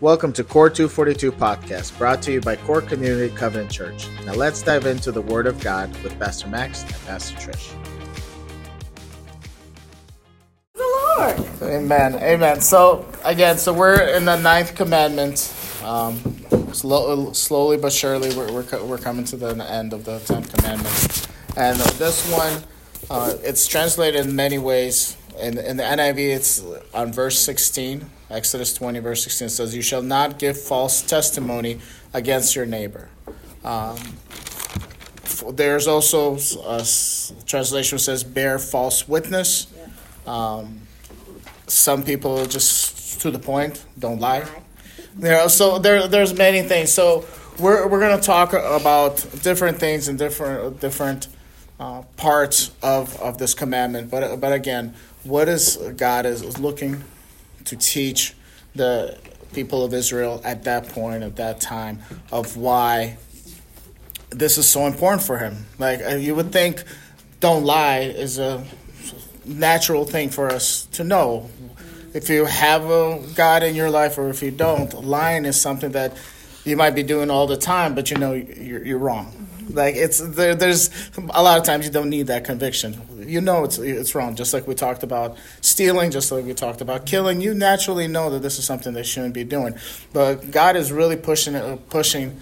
Welcome to Core 242 podcast, brought to you by Core Community Covenant Church. Now let's dive into the Word of God with Pastor Max and Pastor Trish. The Lord. Amen. Amen. So again, so we're in the ninth commandment. Um, slow, slowly but surely, we're, we're, we're coming to the end of the tenth commandment, and this one, uh, it's translated in many ways. In, in the NIV, it's on verse 16. Exodus 20, verse 16 says, You shall not give false testimony against your neighbor. Um, there's also a translation says, Bear false witness. Um, some people just to the point, don't lie. You know, so there, there's many things. So we're, we're going to talk about different things and different different uh, parts of, of this commandment. But but again, what is God is looking to teach the people of Israel at that point, at that time, of why this is so important for him. Like uh, you would think, don't lie is a natural thing for us to know. If you have a God in your life, or if you don't, lying is something that you might be doing all the time, but you know you're, you're wrong. Like it's there, there's a lot of times you don't need that conviction. You know it's it's wrong. Just like we talked about stealing, just like we talked about killing. You naturally know that this is something they shouldn't be doing. But God is really pushing it, pushing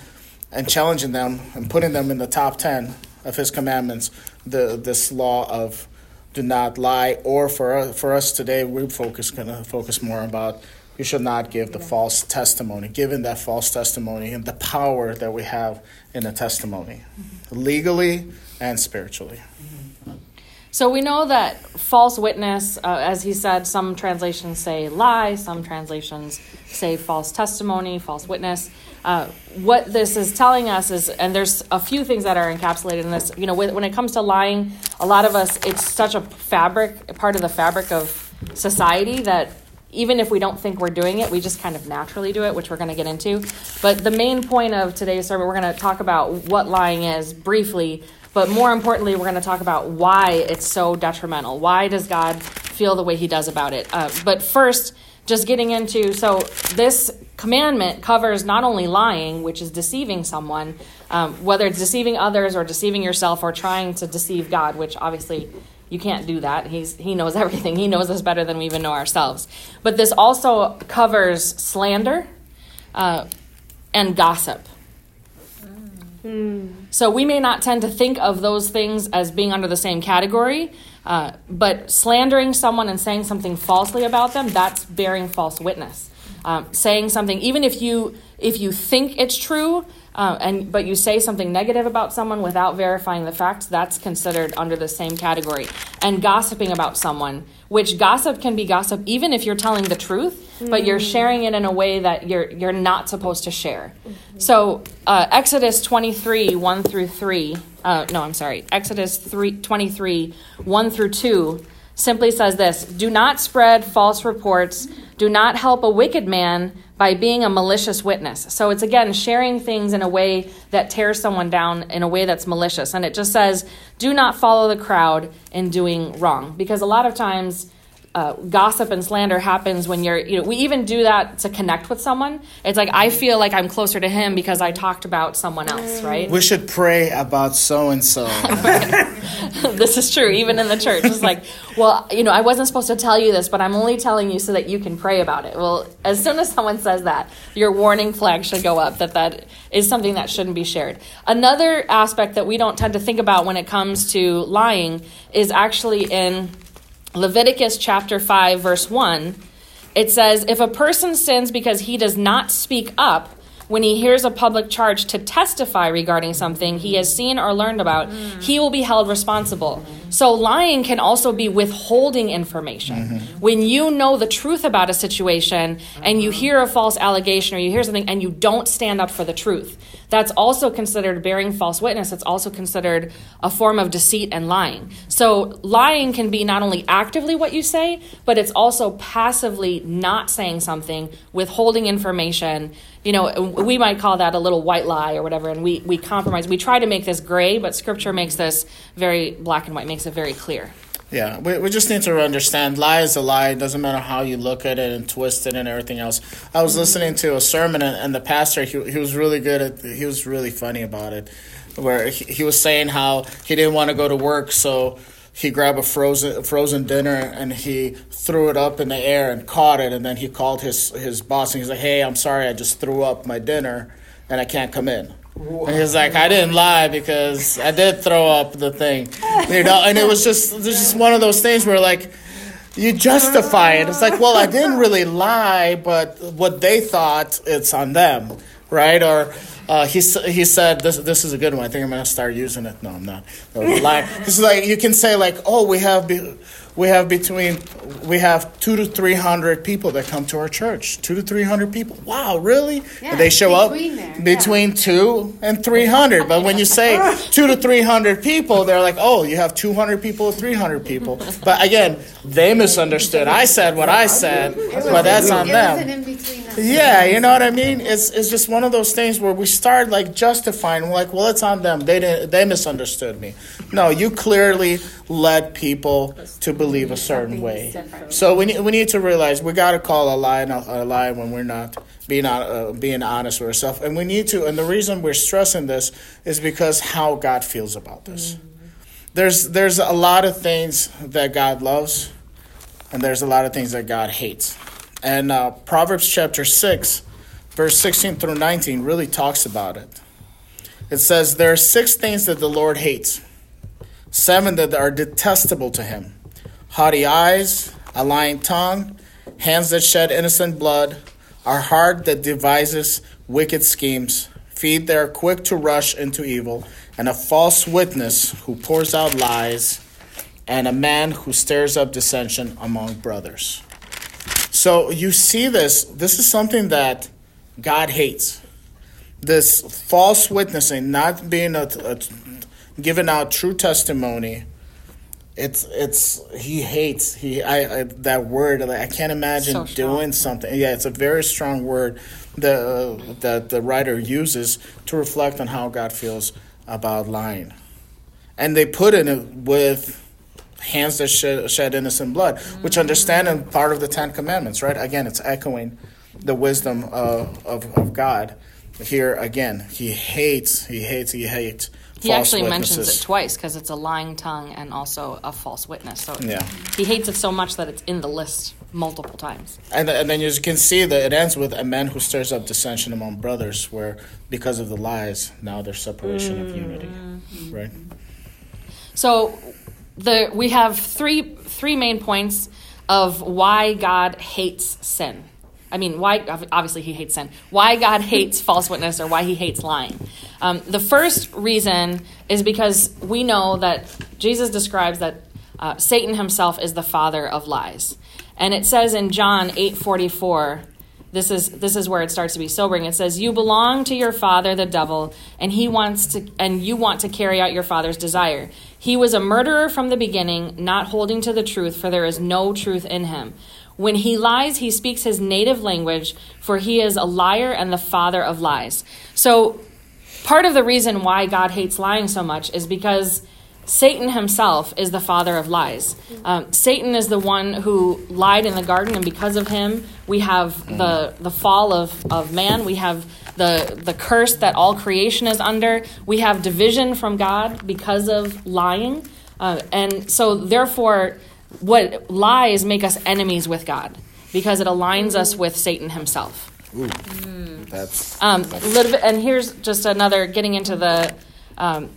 and challenging them and putting them in the top ten of His commandments. The this law of do not lie, or for for us today, we focus gonna focus more about you should not give the false testimony, given that false testimony and the power that we have in the testimony, mm-hmm. legally and spiritually. So we know that false witness, uh, as he said, some translations say lie, some translations say false testimony, false witness. Uh, what this is telling us is, and there's a few things that are encapsulated in this. You know, when it comes to lying, a lot of us, it's such a fabric, part of the fabric of society that even if we don't think we're doing it, we just kind of naturally do it, which we're going to get into. But the main point of today's sermon, we're going to talk about what lying is briefly, but more importantly, we're going to talk about why it's so detrimental. Why does God feel the way he does about it? Uh, but first, just getting into so this commandment covers not only lying, which is deceiving someone, um, whether it's deceiving others or deceiving yourself or trying to deceive God, which obviously you can't do that. He's, he knows everything. He knows us better than we even know ourselves. But this also covers slander uh, and gossip. Mm. So we may not tend to think of those things as being under the same category, uh, but slandering someone and saying something falsely about them, that's bearing false witness. Um, saying something, even if you if you think it's true, uh, and but you say something negative about someone without verifying the facts, that's considered under the same category. And gossiping about someone, which gossip can be gossip even if you're telling the truth, mm-hmm. but you're mm. sharing it in a way that you're you're not supposed to share. Mm-hmm. So uh, Exodus 23 1 through 3. Uh, no, I'm sorry. Exodus 3, 23 1 through 2 simply says this Do not spread false reports. Do not help a wicked man by being a malicious witness. So it's again sharing things in a way that tears someone down in a way that's malicious. And it just says, do not follow the crowd in doing wrong. Because a lot of times, uh, gossip and slander happens when you're, you know, we even do that to connect with someone. It's like, I feel like I'm closer to him because I talked about someone else, right? We should pray about so and so. This is true, even in the church. It's like, well, you know, I wasn't supposed to tell you this, but I'm only telling you so that you can pray about it. Well, as soon as someone says that, your warning flag should go up that that is something that shouldn't be shared. Another aspect that we don't tend to think about when it comes to lying is actually in Leviticus chapter 5, verse 1, it says, If a person sins because he does not speak up when he hears a public charge to testify regarding something he has seen or learned about, mm. he will be held responsible. So lying can also be withholding information. Mm-hmm. When you know the truth about a situation and you hear a false allegation or you hear something and you don't stand up for the truth, that's also considered bearing false witness. It's also considered a form of deceit and lying. So lying can be not only actively what you say, but it's also passively not saying something, withholding information. You know, we might call that a little white lie or whatever, and we, we compromise. We try to make this gray, but scripture makes this very black and white, makes it very clear. Yeah, we, we just need to understand lie is a lie. It doesn't matter how you look at it and twist it and everything else. I was listening to a sermon and, and the pastor he, he was really good at he was really funny about it, where he, he was saying how he didn't want to go to work so he grabbed a frozen frozen dinner and he threw it up in the air and caught it and then he called his his boss and he's like, "Hey, I'm sorry, I just threw up my dinner and I can't come in." And he's like, I didn't lie because I did throw up the thing, you know. And it was just, it was just one of those things where like, you justify it. It's like, well, I didn't really lie, but what they thought, it's on them, right? Or uh, he he said, this this is a good one. I think I'm gonna start using it. No, I'm not. This is like you can say like, oh, we have. Be- we have between we have two to three hundred people that come to our church. Two to three hundred people. Wow, really? Yeah, and they show up there, between two and three hundred. But when you say two to three hundred people, they're like, oh, you have two hundred people or three hundred people. But again, they misunderstood. I said what I said, but that's on them. wasn't in between us. Yeah, you know what I mean. It's it's just one of those things where we start like justifying. Like, well, it's on them. They didn't. They misunderstood me. No, you clearly led people to believe a certain way. So we need we need to realize we got to call a lie a, a lie when we're not being uh, being honest with ourselves, and we need to. And the reason we're stressing this is because how God feels about this. There's there's a lot of things that God loves, and there's a lot of things that God hates. And uh, Proverbs chapter 6, verse 16 through 19, really talks about it. It says, There are six things that the Lord hates, seven that are detestable to him haughty eyes, a lying tongue, hands that shed innocent blood, a heart that devises wicked schemes, feet that are quick to rush into evil, and a false witness who pours out lies, and a man who stirs up dissension among brothers. So you see this. This is something that God hates. This false witnessing, not being a, a giving out true testimony. It's it's he hates he I, I that word like, I can't imagine So doing something. Yeah, it's a very strong word that uh, that the writer uses to reflect on how God feels about lying, and they put in it with hands that shed, shed innocent blood, which understand in part of the Ten Commandments, right? Again, it's echoing the wisdom of, of, of God. Here again, he hates, he hates, he hates. He actually mentions it twice because it's a lying tongue and also a false witness. So Yeah. he hates it so much that it's in the list multiple times. And, and then you can see that it ends with a man who stirs up dissension among brothers, where because of the lies, now there's separation of unity, Mm-hmm. right? So the we have three three main points of why God hates sin. I mean, why obviously he hates sin. Why God hates false witness or why he hates lying. Um, the first reason is because we know that Jesus describes that uh, Satan himself is the father of lies, and it says in John eight forty four. This is this is where it starts to be sobering. It says, "You belong to your father, the devil, and he wants to and you want to carry out your father's desire. He was a murderer from the beginning, not holding to the truth, for there is no truth in him. When he lies, he speaks his native language, for he is a liar and the father of lies." So, part of the reason why God hates lying so much is because Satan himself is the father of lies. Um, Satan is the one who lied in the garden, and because of him, we have the, the fall of, of man. We have the, the curse that all creation is under. We have division from God because of lying. Uh, and so, therefore, what lies make us enemies with God because it aligns us with Satan himself. That's Um, a little bit, and here's just another getting into the. Um,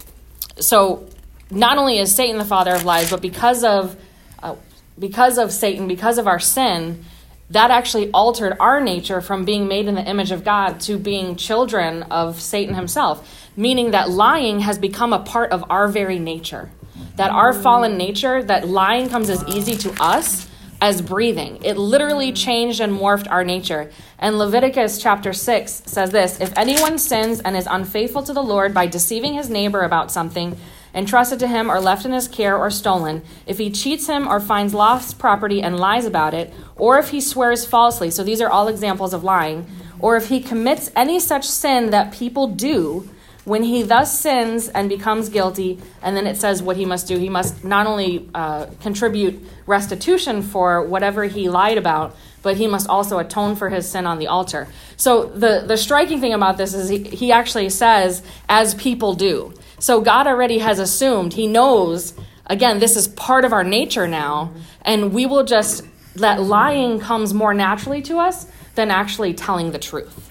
so, not only is Satan the father of lies, but because of uh, because of Satan, because of our sin, that actually altered our nature from being made in the image of God to being children of Satan himself. Meaning that lying has become a part of our very nature. That our fallen nature, that lying comes as easy to us as breathing. It literally changed and morphed our nature. And Leviticus chapter 6 says this If anyone sins and is unfaithful to the Lord by deceiving his neighbor about something, entrusted to him or left in his care or stolen, if he cheats him or finds lost property and lies about it, or if he swears falsely, so these are all examples of lying, or if he commits any such sin that people do, When he thus sins and becomes guilty, and then it says what he must do, he must not only uh, contribute restitution for whatever he lied about, but he must also atone for his sin on the altar. So the, the striking thing about this is he, he actually says, as people do. So God already has assumed, he knows, again, this is part of our nature now, and we will just, that lying comes more naturally to us than actually telling the truth.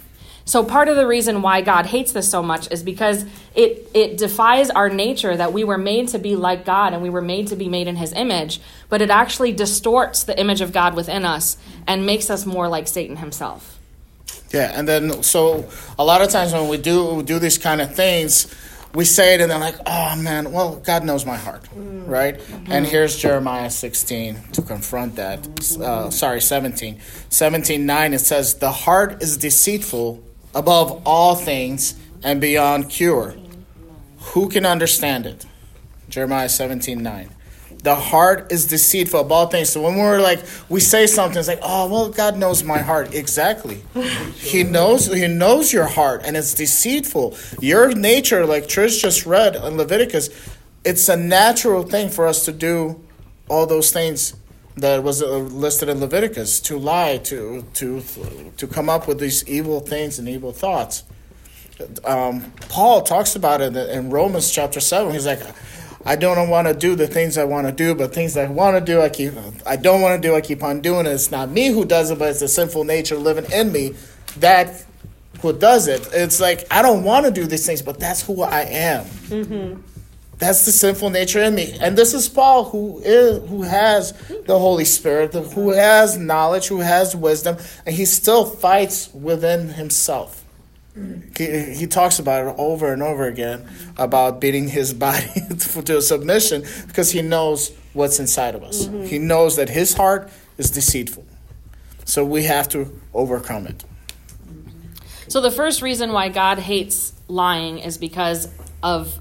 So part of the reason why God hates this so much is because it it defies our nature that we were made to be like God and we were made to be made in his image, but it actually distorts the image of God within us and makes us more like Satan himself. Yeah, and then so a lot of times when we do we do these kind of things, we say it and they're like, "Oh man, well, God knows my heart, mm. right?" Mm-hmm. And here's Jeremiah 16 to confront that. Uh, sorry, 17, 17 9. It says, "The heart is deceitful above all things and beyond cure. Who can understand it? Jeremiah 17 9. The heart is deceitful of all things. So when we're like, we say something, it's like, oh, well, God knows my heart. Exactly. He knows, He knows your heart, and it's deceitful. Your nature, like Trish just read in Leviticus, it's a natural thing for us to do all those things that was uh, listed in Leviticus to lie, to to to come up with these evil things and evil thoughts. Um, Paul talks about it in Romans chapter seven. He's like, I don't want to do the things I want to do, but things I want to do, I keep. I don't want to do, I keep on doing it. It's not me who does it, but it's the sinful nature living in me that who does it. It's like I don't want to do these things, but that's who I am. Mm-hmm. That's the sinful nature in me. And this is Paul who is who has the Holy Spirit, who has knowledge, who has wisdom, and he still fights within himself. He, he talks about it over and over again about beating his body to submission because he knows what's inside of us. Mm-hmm. He knows that his heart is deceitful. So we have to overcome it. So the first reason why God hates lying is because of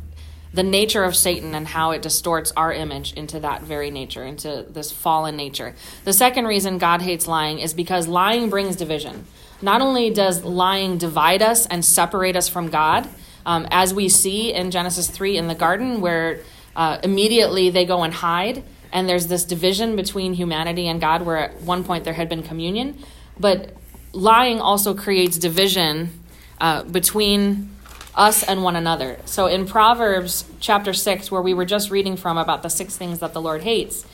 the nature of Satan and how it distorts our image into that very nature, into this fallen nature. The second reason God hates lying is because lying brings division. Not only does lying divide us and separate us from God, um, as we see in Genesis 3 in the garden, where uh, immediately they go and hide, and there's this division between humanity and God, where at one point there had been communion. But lying also creates division uh, between us and one another. So in Proverbs chapter 6, where we were just reading from about the six things that the Lord hates,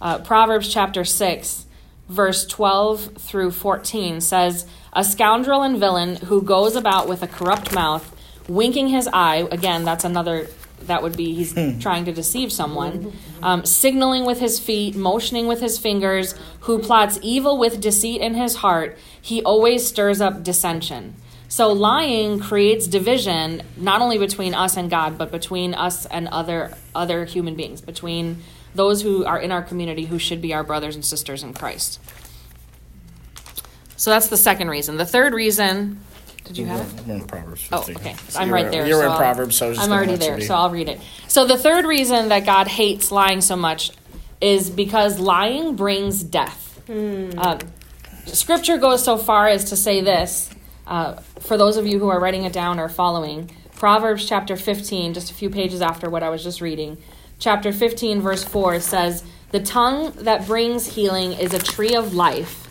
uh, Proverbs chapter 6, verse 12 through 14 says, A scoundrel and villain who goes about with a corrupt mouth, winking his eye, again, that's another that would be he's hmm. trying to deceive someone, um, signaling with his feet, motioning with his fingers, who plots evil with deceit in his heart, he always stirs up dissension. So lying creates division not only between us and God, but between us and other other human beings, between those who are in our community who should be our brothers and sisters in Christ. So that's the second reason. The third reason, did you have it? I'm in Proverbs 15. Oh, okay. So I'm right there. You're so in Proverbs, so I am already there, so I'll read it. So the third reason that God hates lying so much is because lying brings death. Hmm. Uh, scripture goes so far as to say this uh, for those of you who are writing it down or following, Proverbs chapter 15, just a few pages after what I was just reading, chapter 15, verse 4 says, The tongue that brings healing is a tree of life,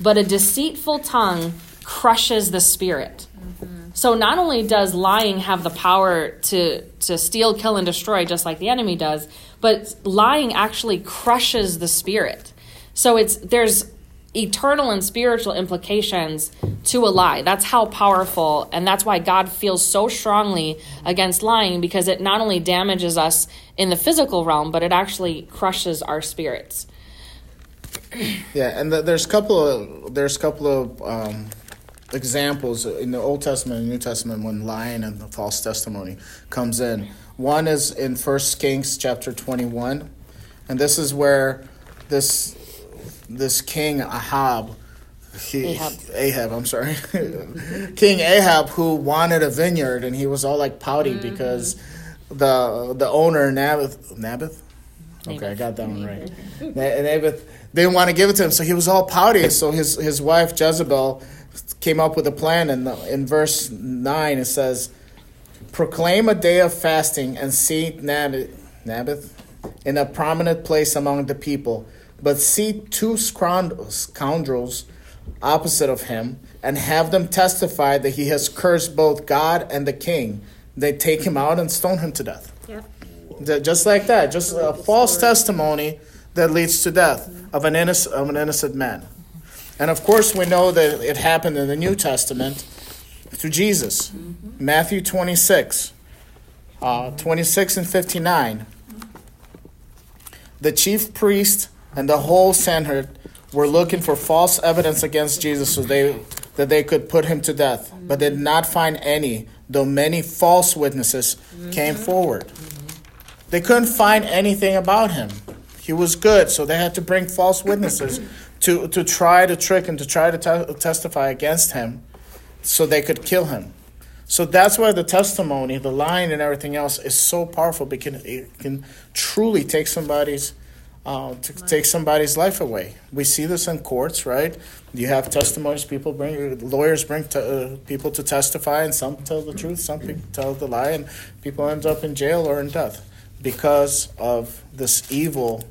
but a deceitful tongue crushes the spirit. Mm-hmm. So not only does lying have the power to, to steal, kill, and destroy, just like the enemy does, but lying actually crushes the spirit. So it's there's eternal and spiritual implications to a lie. That's how powerful, and that's why God feels so strongly against lying because it not only damages us in the physical realm, but it actually crushes our spirits. Yeah, and the, there's a couple of there's a couple of um, examples in the Old Testament and New Testament when lying and the false testimony comes in. One is in First Kings chapter 21, and this is where this this king Ahab, he, Ahab. Ahab, I'm sorry, King Ahab, who wanted a vineyard, and he was all like pouty mm-hmm. because the the owner Naboth Naboth. Okay, I got that one right. Naboth didn't want to give it to him, so he was all pouty. So his his wife Jezebel came up with a plan, and in, in verse nine it says proclaim a day of fasting and seat Naboth in a prominent place among the people, but see two scoundrels opposite of him and have them testify that he has cursed both God and the king. They take him out and stone him to death. Yep. Just like that, just a false testimony that leads to death of an innocent, of an innocent man. And of course, we know that it happened in the New Testament through Jesus. Mm-hmm. Matthew 26, uh, 26 and 59. The chief priest and the whole Sanhedrin were looking for false evidence against Jesus so they, that they could put him to death, but did not find any, though many false witnesses mm-hmm. came forward. Mm-hmm. They couldn't find anything about him. He was good, so they had to bring false witnesses to, to try to trick him, to try to te- testify against him so they could kill him. So that's why the testimony, the line, and everything else is so powerful because it can truly take somebody's uh, to take somebody's life away. We see this in courts, right? You have testimonies, people bring lawyers bring to, uh, people to testify, and some tell the truth, some people tell the lie, and people end up in jail or in death because of this evil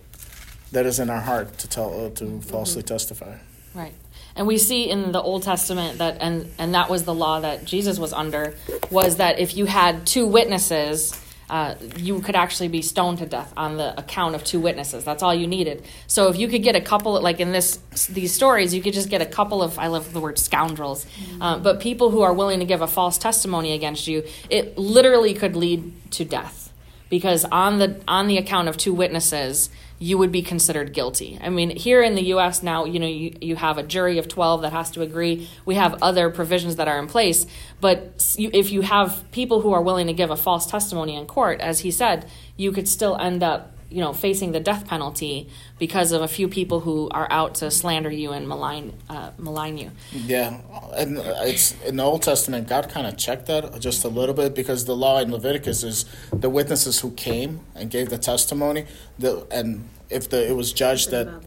that is in our heart to tell uh, to mm-hmm. falsely testify. Right. And we see in the Old Testament that, and, and that was the law that Jesus was under, was that if you had two witnesses, uh, you could actually be stoned to death on the account of two witnesses. That's all you needed. So if you could get a couple, like in this these stories, you could just get a couple of I love the word scoundrels, mm-hmm. uh, but people who are willing to give a false testimony against you, it literally could lead to death because on the on the account of two witnesses you would be considered guilty. I mean, here in the US now, you know, you, you have a jury of 12 that has to agree. We have other provisions that are in place. But you, if you have people who are willing to give a false testimony in court, as he said, you could still end up you know facing the death penalty because of a few people who are out to slander you and malign uh, malign you. Yeah, and it's in the Old Testament. God kind of checked that just a little bit because the law in Leviticus is the witnesses who came and gave the testimony. The and if the it was judged that.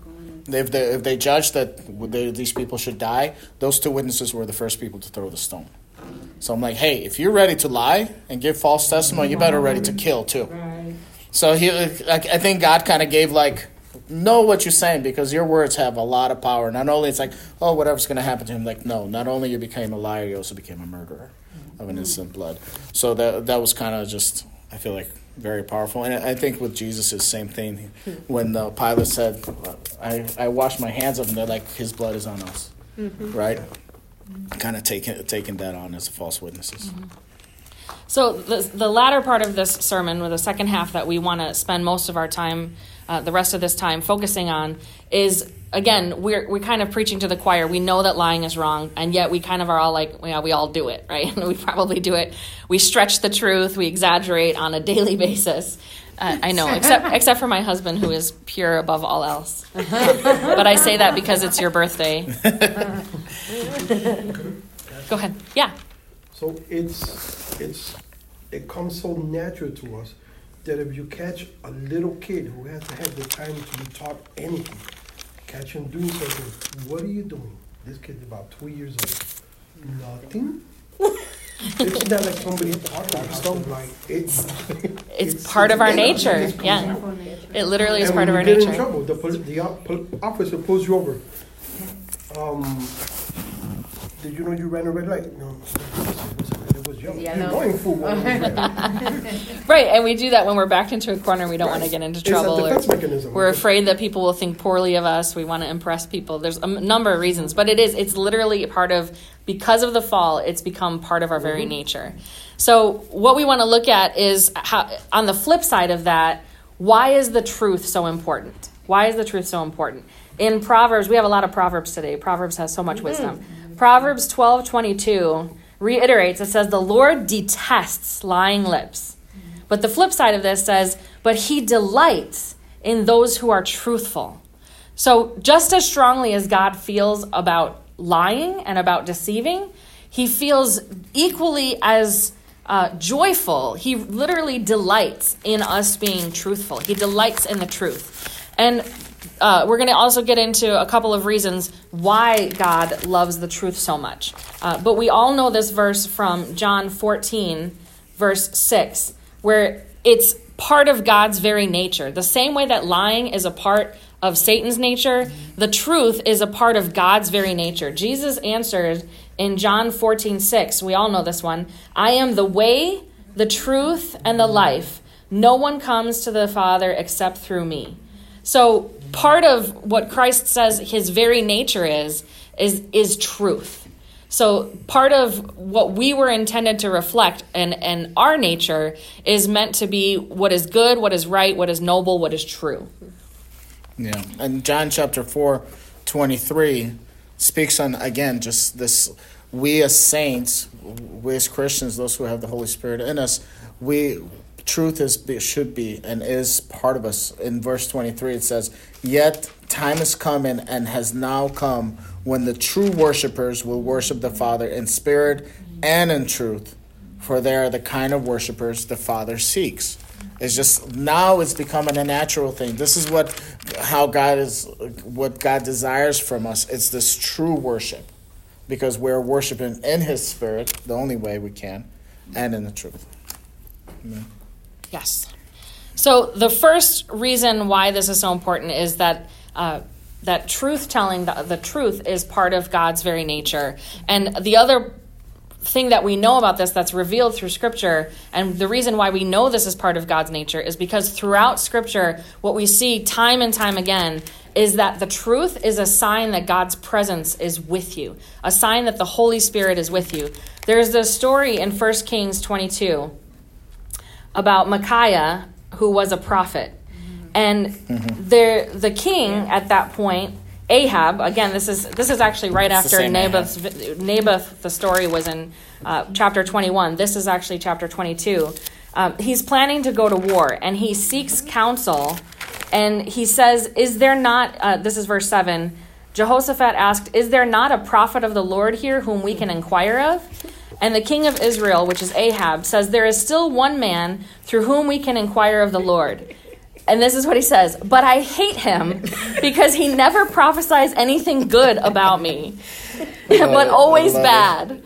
If they, if they judged that they, these people should die, those two witnesses were the first people to throw the stone. So I'm like, hey, if you're ready to lie and give false testimony, you better ready to kill too. So he, I think God kind of gave like, know what you're saying because your words have a lot of power. Not only it's like, oh, whatever's going to happen to him. Like, no, not only you became a liar, you also became a murderer of an innocent blood. So that that was kind of just, I feel like very powerful. And I think with Jesus, is same thing. When the Pilate said, I, I wash my hands of him, they're like, his blood is on us, mm-hmm. right? Kind of taking taking that on as false witnesses. Mm-hmm. So the, the latter part of this sermon, or the second half that we want to spend most of our time, uh, the rest of this time focusing on, is again we're we're kind of preaching to the choir. We know that lying is wrong, and yet we kind of are all like, yeah, we all do it, right? we probably do it. We stretch the truth. We exaggerate on a daily basis. Uh, I know, except except for my husband, who is pure above all else. but I say that because it's your birthday. Go ahead. Yeah. So it's it's it comes so natural to us that if you catch a little kid who hasn't had the time to be taught anything, catch him doing something, what are you doing? This kid's about two years old. Nothing. it's not like somebody taught them like it's, it's, it's part of our nature. Yeah, it literally is and part of our get nature. In trouble, the, the officer pulls you over. Um, did you know you ran a red light? No, was yellow. Yeah, no. right, and we do that when we're backed into a corner we don't right. want to get into trouble. It's a defense. We're afraid that people will think poorly of us. We want to impress people. There's a number of reasons, but it is it's literally part of because of the fall, it's become part of our very mm-hmm. nature. So what we want to look at is how on the flip side of that, why is the truth so important? Why is the truth so important? In Proverbs, we have a lot of Proverbs today. Proverbs has so much mm-hmm. wisdom. Proverbs 12 22 reiterates it says, The Lord detests lying lips. But the flip side of this says, But he delights in those who are truthful. So, just as strongly as God feels about lying and about deceiving, he feels equally as uh, joyful. He literally delights in us being truthful. He delights in the truth. And uh, we're going to also get into a couple of reasons why God loves the truth so much. Uh, but we all know this verse from John 14, verse 6, where it's part of God's very nature. The same way that lying is a part of Satan's nature, the truth is a part of God's very nature. Jesus answered in John 14, 6. We all know this one. I am the way, the truth, and the life. No one comes to the Father except through me. So part of what Christ says his very nature is is is truth. So part of what we were intended to reflect and and our nature is meant to be what is good, what is right, what is noble, what is true. Yeah. And John chapter 4, 23 speaks on, again, just this we as saints, we as Christians, those who have the Holy Spirit in us, we truth is should be and is part of us. In verse 23 it says, "Yet time is coming and has now come when the true worshipers will worship the Father in spirit and in truth, for they are the kind of worshipers the Father seeks." It's just now it's becoming a natural thing. This is what how God is what God desires from us. It's this true worship. Because we're worshiping in his spirit, the only way we can, and in the truth. Amen. Yes. So the first reason why this is so important is that uh, that truth telling, the, the truth, is part of God's very nature, and the other thing that we know about this that's revealed through scripture and the reason why we know this is part of God's nature is because throughout scripture what we see time and time again is that the truth is a sign that God's presence is with you a sign that the holy spirit is with you there's this story in 1 Kings 22 about Micaiah who was a prophet and mm-hmm. there the king at that point Ahab, again, this is this is actually right it's after Naboth. Naboth, the story was in uh, chapter 21. This is actually chapter 22. Um, he's planning to go to war, and he seeks counsel, and he says, "Is there not?" Uh, this is verse seven. Jehoshaphat asked, "Is there not a prophet of the Lord here whom we can inquire of?" And the king of Israel, which is Ahab, says, There is still one man through whom we can inquire of the Lord. And this is what he says But I hate him because he never prophesies anything good about me, but always bad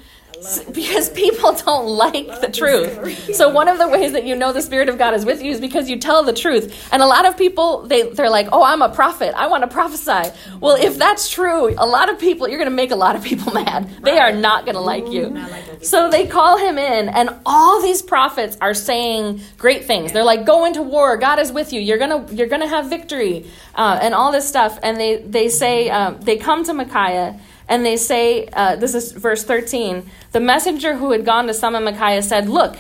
because people don't like the truth. So one of the ways that you know the spirit of God is with you is because you tell the truth. And a lot of people they they're like, "Oh, I'm a prophet. I want to prophesy." Well, if that's true, a lot of people you're going to make a lot of people mad. They are not going to like you. So they call him in and all these prophets are saying great things. They're like, "Go into war. God is with you. You're going to you're going to have victory." Uh, and all this stuff and they they say um, they come to Micaiah and they say, uh, this is verse 13 the messenger who had gone to summon Micaiah said, Look,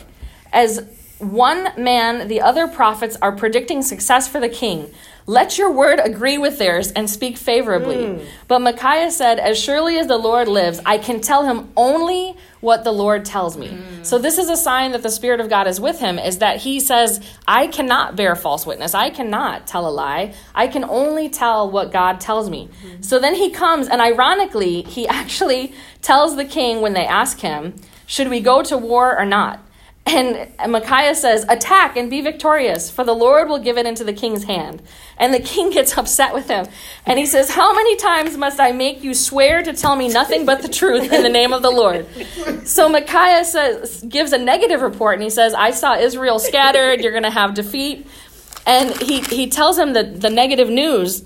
as one man, the other prophets are predicting success for the king. Let your word agree with theirs and speak favorably. Mm. But Micaiah said, As surely as the Lord lives, I can tell him only what the Lord tells me. Mm. So this is a sign that the Spirit of God is with him, is that he says, I cannot bear false witness. I cannot tell a lie. I can only tell what God tells me. Mm. So then he comes, and ironically, he actually tells the king when they ask him, Should we go to war or not? And Micaiah says, Attack and be victorious, for the Lord will give it into the king's hand. And the king gets upset with him. And he says, How many times must I make you swear to tell me nothing but the truth in the name of the Lord? So Micaiah says, gives a negative report, and he says, I saw Israel scattered, you're going to have defeat. And he, he tells him the, the negative news.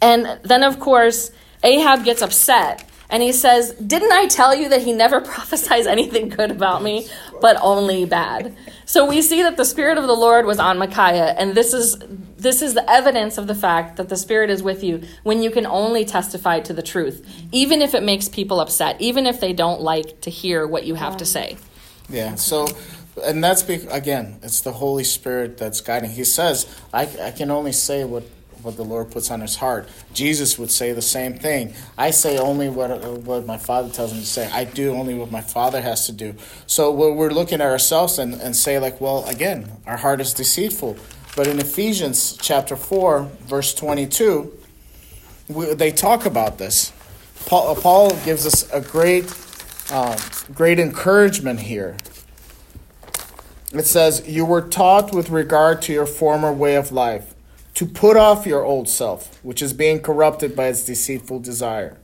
And then, of course, Ahab gets upset and he says, Didn't I tell you that he never prophesies anything good about me, but only bad? So we see that the Spirit of the Lord was on Micaiah, and this is this is the evidence of the fact that the Spirit is with you when you can only testify to the truth, even if it makes people upset, even if they don't like to hear what you have to say. Yeah, so and that's be, again, it's the Holy Spirit that's guiding. He says, I, I can only say what what the Lord puts on his heart. Jesus would say the same thing. I say only what what my Father tells me to say. I do only what my Father has to do. So when we're looking at ourselves and, and say like, well, again, our heart is deceitful. But in Ephesians chapter 4, verse 22, we, they talk about this. Paul, Paul gives us a great, uh, great encouragement here. It says, You were taught with regard to your former way of life to put off your old self, which is being corrupted by its deceitful desire,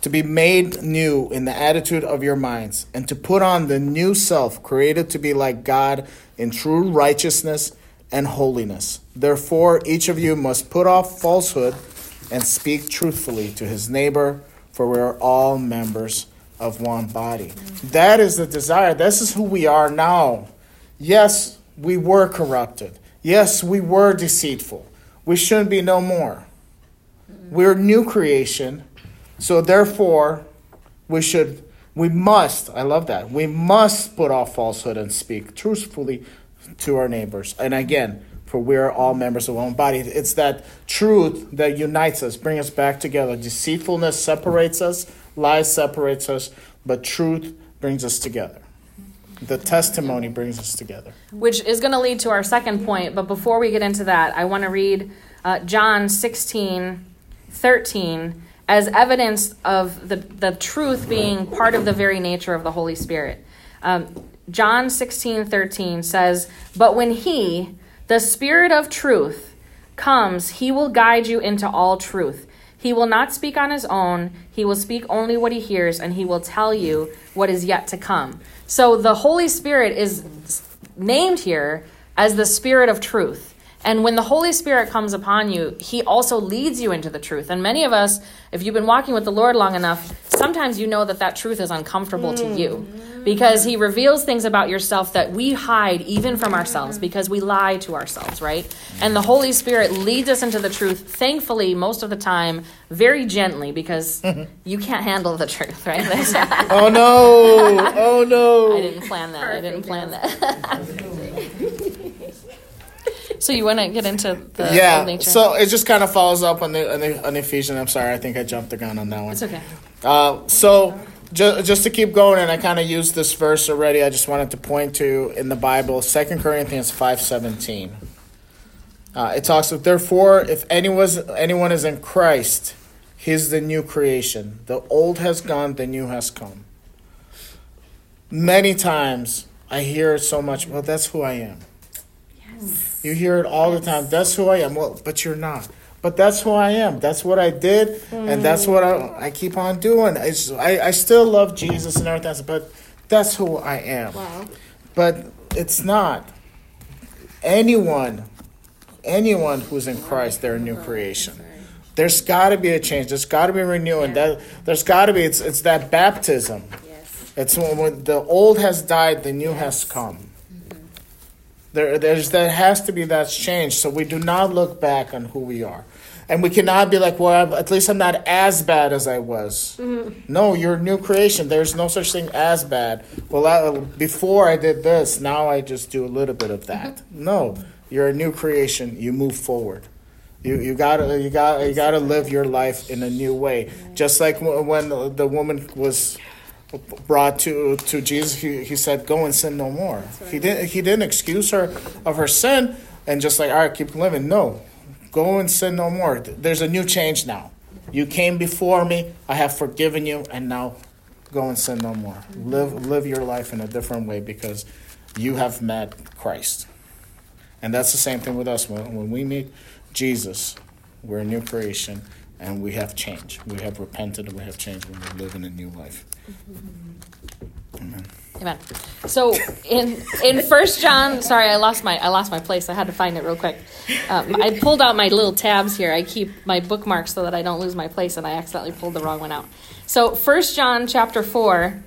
to be made new in the attitude of your minds, and to put on the new self, created to be like God in true righteousness and holiness. Therefore, each of you must put off falsehood and speak truthfully to his neighbor, for we are all members of one body. That is the desire. This is who we are now. Yes, we were corrupted. Yes, we were deceitful. We shouldn't be no more. We're new creation. So therefore, we should we must, I love that. We must put off falsehood and speak truthfully to our neighbors. And again, for we are all members of one body. It's that truth that unites us, brings us back together. Deceitfulness separates us, lies separates us, but truth brings us together. The testimony brings us together. Which is going to lead to our second point. But before we get into that, I want to read uh, John 16, 13 as evidence of the, the truth being part of the very nature of the Holy Spirit. Um, John 16, 13 says, But when He, the Spirit of truth, comes, He will guide you into all truth. He will not speak on His own, He will speak only what He hears, and He will tell you what is yet to come. So the Holy Spirit is named here as the Spirit of truth. And when the Holy Spirit comes upon you, He also leads you into the truth. And many of us, if you've been walking with the Lord long enough, sometimes you know that that truth is uncomfortable to you because He reveals things about yourself that we hide even from ourselves because we lie to ourselves, right? And the Holy Spirit leads us into the truth, thankfully, most of the time, very gently because you can't handle the truth, right? oh no! Oh no! I didn't plan that. I didn't plan that. So you want to get into the yeah. nature? So it just kind of follows up on the, on the on Ephesians. I'm sorry, I think I jumped the gun on that one. It's okay. Uh, so ju- just to keep going, and I kind of used this verse already. I just wanted to point to in the Bible, Second Corinthians five seventeen. Uh, it talks of therefore, if anyone anyone is in Christ, he's the new creation. The old has gone, the new has come. Many times I hear it so much. Well, that's who I am. You hear it all the time. That's who I am. Well, but you're not. But that's who I am. That's what I did, and that's what I, I keep on doing. It's, I, I still love Jesus and everything, but that's who I am. Wow. But it's not. Anyone, anyone who's in Christ, they're a new creation. There's got to be a change. There's got to be renewing. That there's got to be. It's it's that baptism. Yes. It's when, when the old has died, the new has come. There, there's there has to be that change. So we do not look back on who we are, and we cannot be like, well, I'm- at least I'm not as bad as I was. Mm-hmm. No, you're a new creation. There's no such thing as bad. Well, I, before I did this, now I just do a little bit of that. Mm-hmm. No, you're a new creation. You move forward. You you gotta you got you gotta live your life in a new way. Just like w- when the woman was brought to to Jesus, he, he said, "Go and sin no more." He didn't he didn't excuse her of her sin and just like, "All right, keep living." No, go and sin no more. There's a new change now. You came before me. I have forgiven you, and now go and sin no more. Mm-hmm. Live live your life in a different way because you have met Christ. And that's the same thing with us. When, when we meet Jesus, we're a new creation and we have changed. We have repented and we have changed when we live in a new life. Amen. Amen. So in in First John, sorry, I lost my I lost my place. I had to find it real quick. Um, I pulled out my little tabs here. I keep my bookmarks so that I don't lose my place, and I accidentally pulled the wrong one out. So First John chapter four,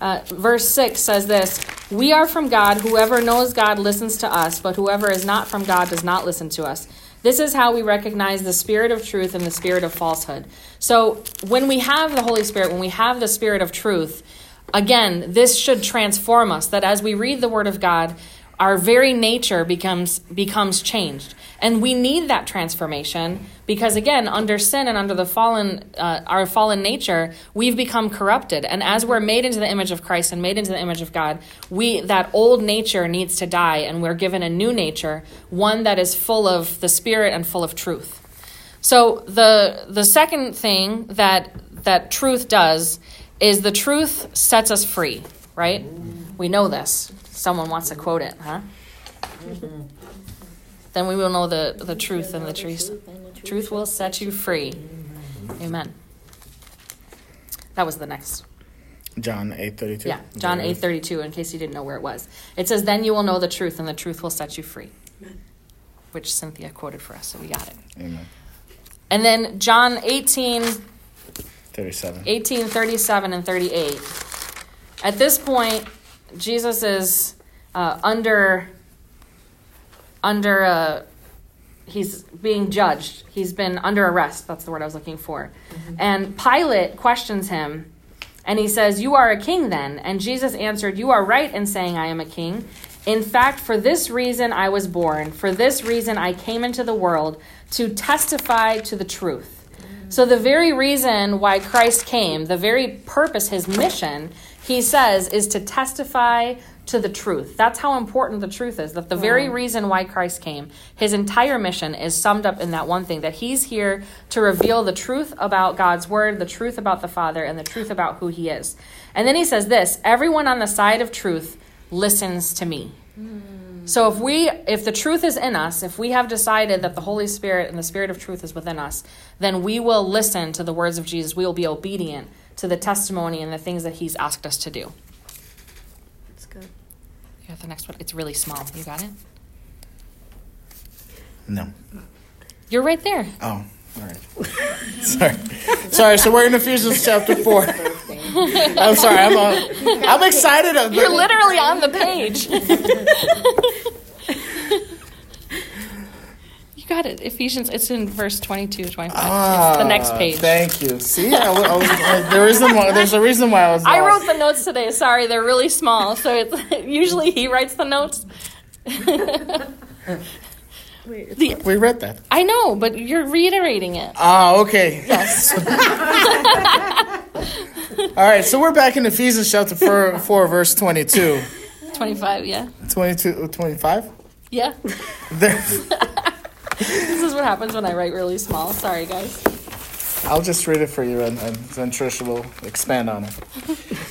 uh, verse six says this: "We are from God. Whoever knows God listens to us, but whoever is not from God does not listen to us." This is how we recognize the spirit of truth and the spirit of falsehood. So, when we have the Holy Spirit, when we have the spirit of truth, again, this should transform us that as we read the word of God, our very nature becomes becomes changed. And we need that transformation because again, under sin and under the fallen uh, our fallen nature, we've become corrupted. And as we're made into the image of Christ and made into the image of God, we that old nature needs to die and we're given a new nature, one that is full of the spirit and full of truth. So the the second thing that that truth does is the truth sets us free, right? We know this. Someone wants to quote it, huh? Then we will know the, the truth and the truth. Truth will set you free. Amen. That was the next. John eight thirty two. Yeah, John eight thirty two. In case you didn't know where it was, it says, "Then you will know the truth, and the truth will set you free," which Cynthia quoted for us, so we got it. Amen. And then John 18, Thirty seven. 18 37 and 38. At this point, Jesus is uh, under under uh, he's being judged. He's been under arrest. That's the word I was looking for. And Pilate questions him, and he says, "You are a king, then?" And Jesus answered, "You are right in saying I am a king." In fact, for this reason I was born. For this reason I came into the world to testify to the truth. So, the very reason why Christ came, the very purpose, his mission, he says, is to testify to the truth. That's how important the truth is. That the very reason why Christ came, his entire mission is summed up in that one thing that he's here to reveal the truth about God's word, the truth about the Father, and the truth about who he is. And then he says this everyone on the side of truth listens to me. Hmm. So if we if the truth is in us, if we have decided that the Holy Spirit and the Spirit of truth is within us, then we will listen to the words of Jesus. We will be obedient to the testimony and the things that he's asked us to do. The next one. It's really small. You got it? No. You're right there. Oh, all right. sorry. Sorry. So we're in Ephesians chapter four. I'm sorry. I'm uh, I'm excited. You're literally on the page. you got it. Ephesians, it's in verse 22, 25. it's the next Ah, page. Thank you. See, I, was- I was, I, there reason why, there's a reason why I was. I wrote the notes today. Sorry, they're really small. So it's usually he writes the notes. Wait, The, We read that. I know, but you're reiterating it. Ah, okay. Yes. All right. So we're back in Ephesians chapter four, 4 verse 22. 25, yeah. 22, 25? Yeah. There, This is what happens when I write really small. Sorry, guys. I'll just read it for you, and, and then Trisha will expand on it.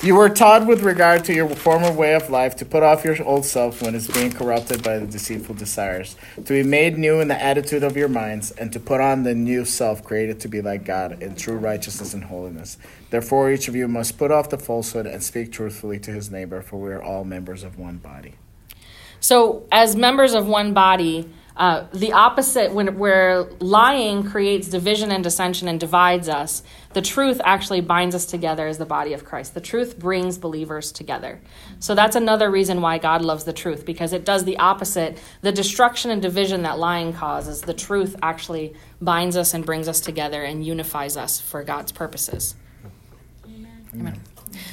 You were taught with regard to your former way of life to put off your old self when it's being corrupted by the deceitful desires, to be made new in the attitude of your minds, and to put on the new self created to be like God in true righteousness and holiness. Therefore, each of you must put off the falsehood and speak truthfully to his neighbor, for we are all members of one body. So, as members of one body, uh, the opposite, when where lying creates division and dissension and divides us, the truth actually binds us together as the body of Christ. The truth brings believers together. So that's another reason why God loves the truth because it does the opposite. The destruction and division that lying causes, the truth actually binds us and brings us together and unifies us for God's purposes. Amen.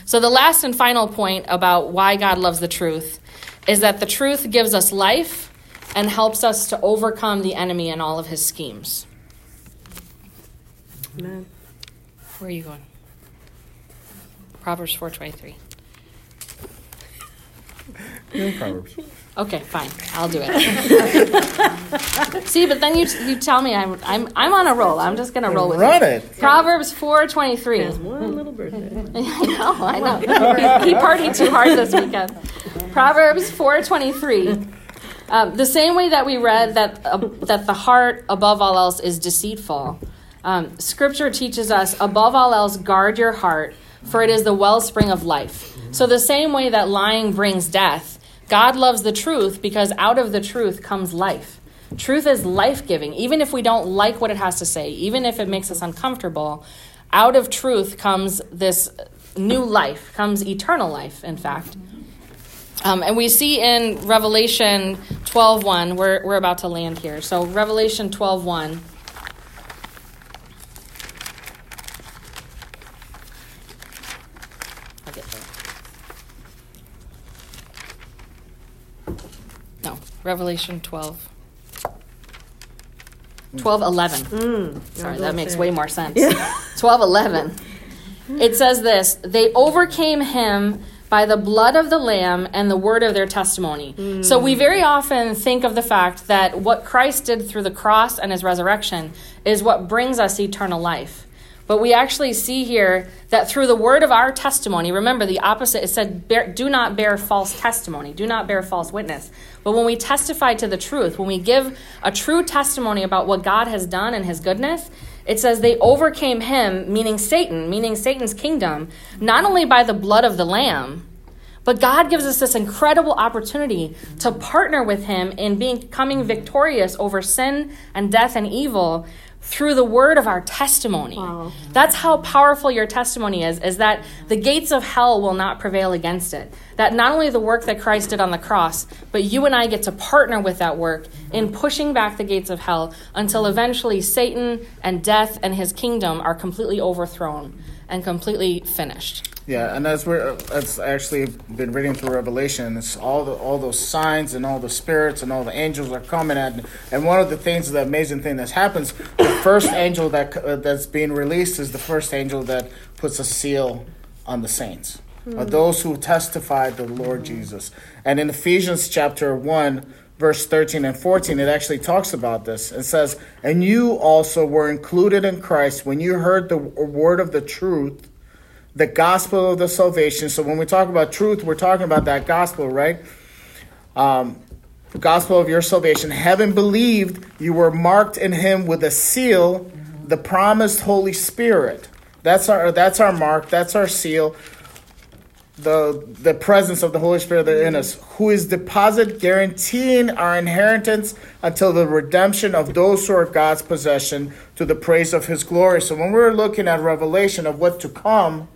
So, the last and final point about why God loves the truth is that the truth gives us life and helps us to overcome the enemy and all of his schemes. Amen. Where are you going? Proverbs 4:23. Proverbs. Okay, fine. I'll do it. See, but then you you tell me I'm I'm I'm on a roll. I'm just going to roll with Run it. it. Proverbs Has 4:23. one little birthday. I know, I know. he partied too hard this weekend. Proverbs 4:23. Um, the same way that we read that uh, that the heart above all else is deceitful. Um, scripture teaches us above all else guard your heart for it is the wellspring of life. So the same way that lying brings death, God loves the truth because out of the truth comes life. Truth is life-giving even if we don't like what it has to say, even if it makes us uncomfortable. Out of truth comes this new life, comes eternal life, in fact. Um, and we see in Revelation 12.1, we're, we're about to land here. So Revelation 12.1. I'll get there. No, Revelation 12. 12, 11. Mm, Sorry, that makes way more sense. 12 11. It says this They overcame him by the blood of the Lamb and the word of their testimony. So we very often think of the fact that what Christ did through the cross and his resurrection is what brings us eternal life. But we actually see here that through the word of our testimony, remember the opposite, it said, bear, do not bear false testimony, do not bear false witness. But when we testify to the truth, when we give a true testimony about what God has done and his goodness, it says they overcame him, meaning Satan, meaning Satan's kingdom, not only by the blood of the Lamb, but God gives us this incredible opportunity to partner with him in becoming victorious over sin and death and evil through the word of our testimony. Wow. That's how powerful your testimony is, is that the gates of hell will not prevail against it. That not only the work that Christ did on the cross, but you and I get to partner with that work in pushing back the gates of hell until eventually Satan and death and his kingdom are completely overthrown and completely finished. Yeah, and as we're as actually been reading through Revelation, it's all the all those signs and all the spirits and all the angels are coming at, and one of the things, the amazing thing that happens, the first angel that uh, that's being released is the first angel that puts a seal on the saints, uh, those who testify the Lord Jesus. And in Ephesians chapter one. Verse 13 and 14, it actually talks about this. It says, And you also were included in Christ when you heard the word of the truth, the gospel of the salvation. So when we talk about truth, we're talking about that gospel, right? Um, the gospel of your salvation. Having believed, you were marked in Him with a seal, the promised Holy Spirit. That's our that's our mark. That's our seal. The the presence of the Holy Spirit in us, who is deposit guaranteeing our inheritance until the redemption of those who are God's possession to the praise of His glory. So when we're looking at Revelation of what to come,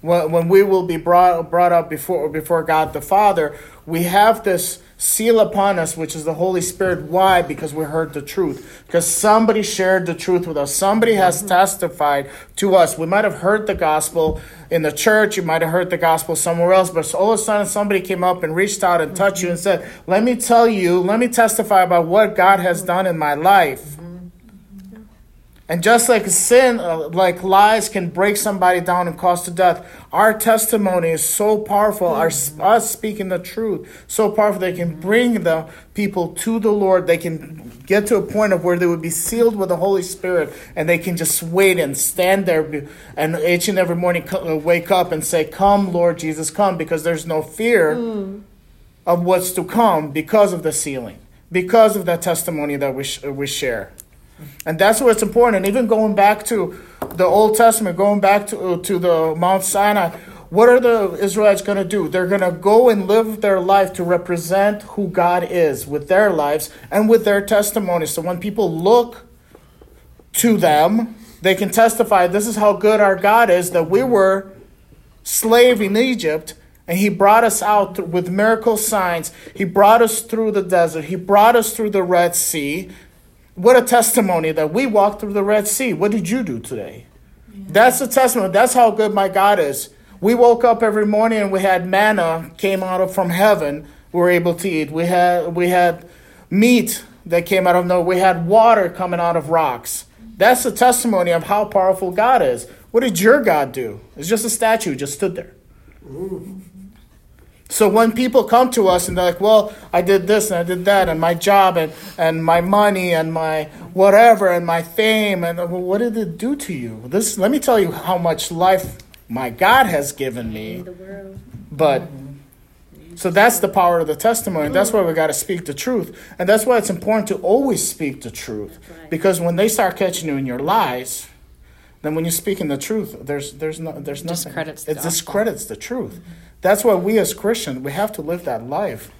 when, when we will be brought brought up before before God the Father, we have this seal upon us, which is the Holy Spirit. Why? Because we heard the truth. Because somebody shared the truth with us. Somebody has mm-hmm. testified to us. We might have heard the gospel in the church. You might have heard the gospel somewhere else. But all of a sudden, somebody came up and reached out and touched you mm-hmm. and said, "Let me tell you. Let me testify about what God has done in my life." Mm-hmm. And just like sin, uh, like lies can break somebody down and cause to death, our testimony is so powerful. Our us speaking the truth, so powerful. They can bring the people to the Lord. They can get to a point of where they would be sealed with the Holy Spirit, and they can just wait and stand there, and each and every morning uh, wake up and say, "Come, Lord Jesus, come," because there's no fear of what's to come because of the sealing, because of that testimony that we sh- we share. And that's what's important. And even going back to the Old Testament, going back to, to the Mount Sinai, what are the Israelites going to do? They're going to go and live their life to represent who God is with their lives and with their testimony. So when people look to them, they can testify this is how good our God is, that we were slave in Egypt. And he brought us out with miracle signs. He brought us through the desert. He brought us through the Red Sea. What a testimony that we walked through the Red Sea. What did you do today? That's a testimony. That's how good my God is. We woke up every morning and we had manna came out of from heaven. We were able to eat. We had we had meat that came out of nowhere. We had water coming out of rocks. That's a testimony of how powerful God is. What did your God do? It's just a statue, just stood there. So when people come to us and they're like, well, I did this and I did that, and my job and, and my money and my whatever and my fame, and well, what did it do to you? This let me tell you how much life my God has given me. But so that's the power of the testimony. That's why we got to speak the truth, and that's why it's important to always speak the truth. Because when they start catching you in your lies, then when you're speaking the truth, there's there's no there's nothing. Discredits it discredits the truth. That's why we as Christians we have to live that life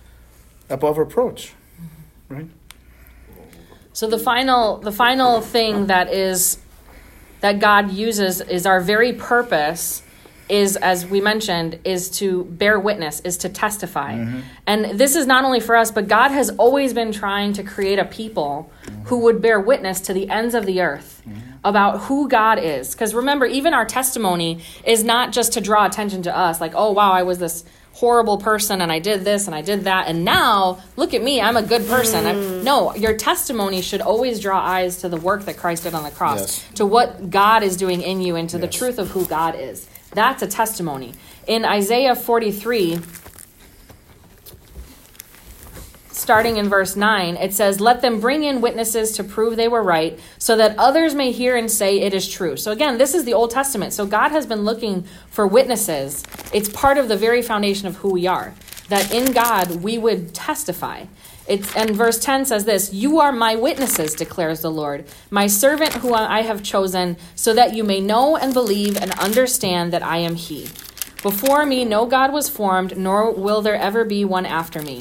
above reproach, mm-hmm. right? So the final the final thing that is that God uses is our very purpose is as we mentioned is to bear witness is to testify. Mm-hmm. And this is not only for us but God has always been trying to create a people mm-hmm. who would bear witness to the ends of the earth about who God is. Cuz remember even our testimony is not just to draw attention to us like oh wow I was this horrible person and I did this and I did that and now look at me I'm a good person. I'm- mm. no, your testimony should always draw eyes to the work that Christ did on the cross, Yes. to what God is doing in you and to the truth of who God is. That's a testimony. In Isaiah 43 starting in verse 9, it says, Let them bring in witnesses to prove they were right, so that others may hear and say it is true. So, again, this is the Old Testament. So, God has been looking for witnesses. It's part of the very foundation of who we are. that in God we would testify. It's, and verse 10 says this You are my witnesses, declares the Lord, my servant who I have chosen, so that you may know and believe and understand that I am He. Before me no God was formed, nor will there ever be one after me.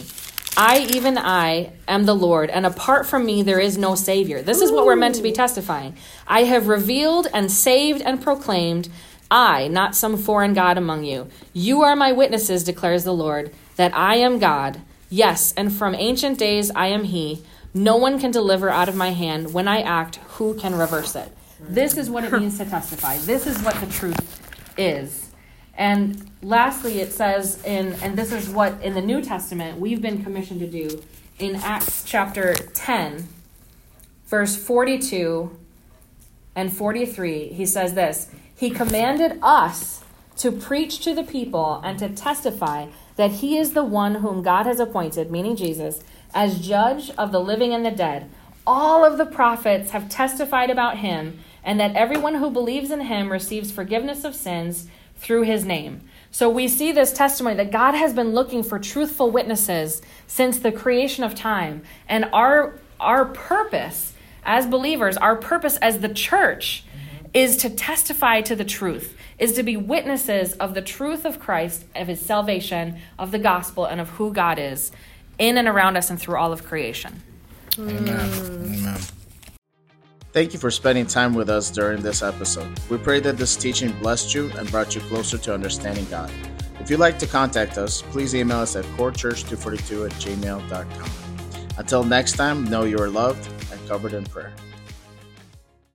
I, even I, am the Lord, and apart from me there is no Savior. This is what we're meant to be testifying. I have revealed and saved and proclaimed, I, not some foreign God among you. You are my witnesses, declares the Lord, that I am God. Yes, and from ancient days I am He. No one can deliver out of my hand. When I act, who can reverse it? This is what it means to testify. This is what the truth is. And lastly, it says in, and this is what in the New Testament we've been commissioned to do in Acts chapter 10, verse 42 and 43. He says this He commanded us to preach to the people and to testify that He is the one whom God has appointed, meaning Jesus, as judge of the living and the dead. All of the prophets have testified about Him, and that everyone who believes in Him receives forgiveness of sins through his name. So we see this testimony that God has been looking for truthful witnesses since the creation of time. And our our purpose as believers, our purpose as the church is to testify to the truth, is to be witnesses of the truth of Christ, of his salvation, of the gospel, and of who God is in and around us and through all of creation. Amen. Mm. Amen. Thank you for spending time with us during this episode. We pray that this teaching blessed you and brought you closer to understanding God. If you'd like to contact us, please email us at corechurch242 at gmail.com. Until next time, know you are loved and covered in prayer.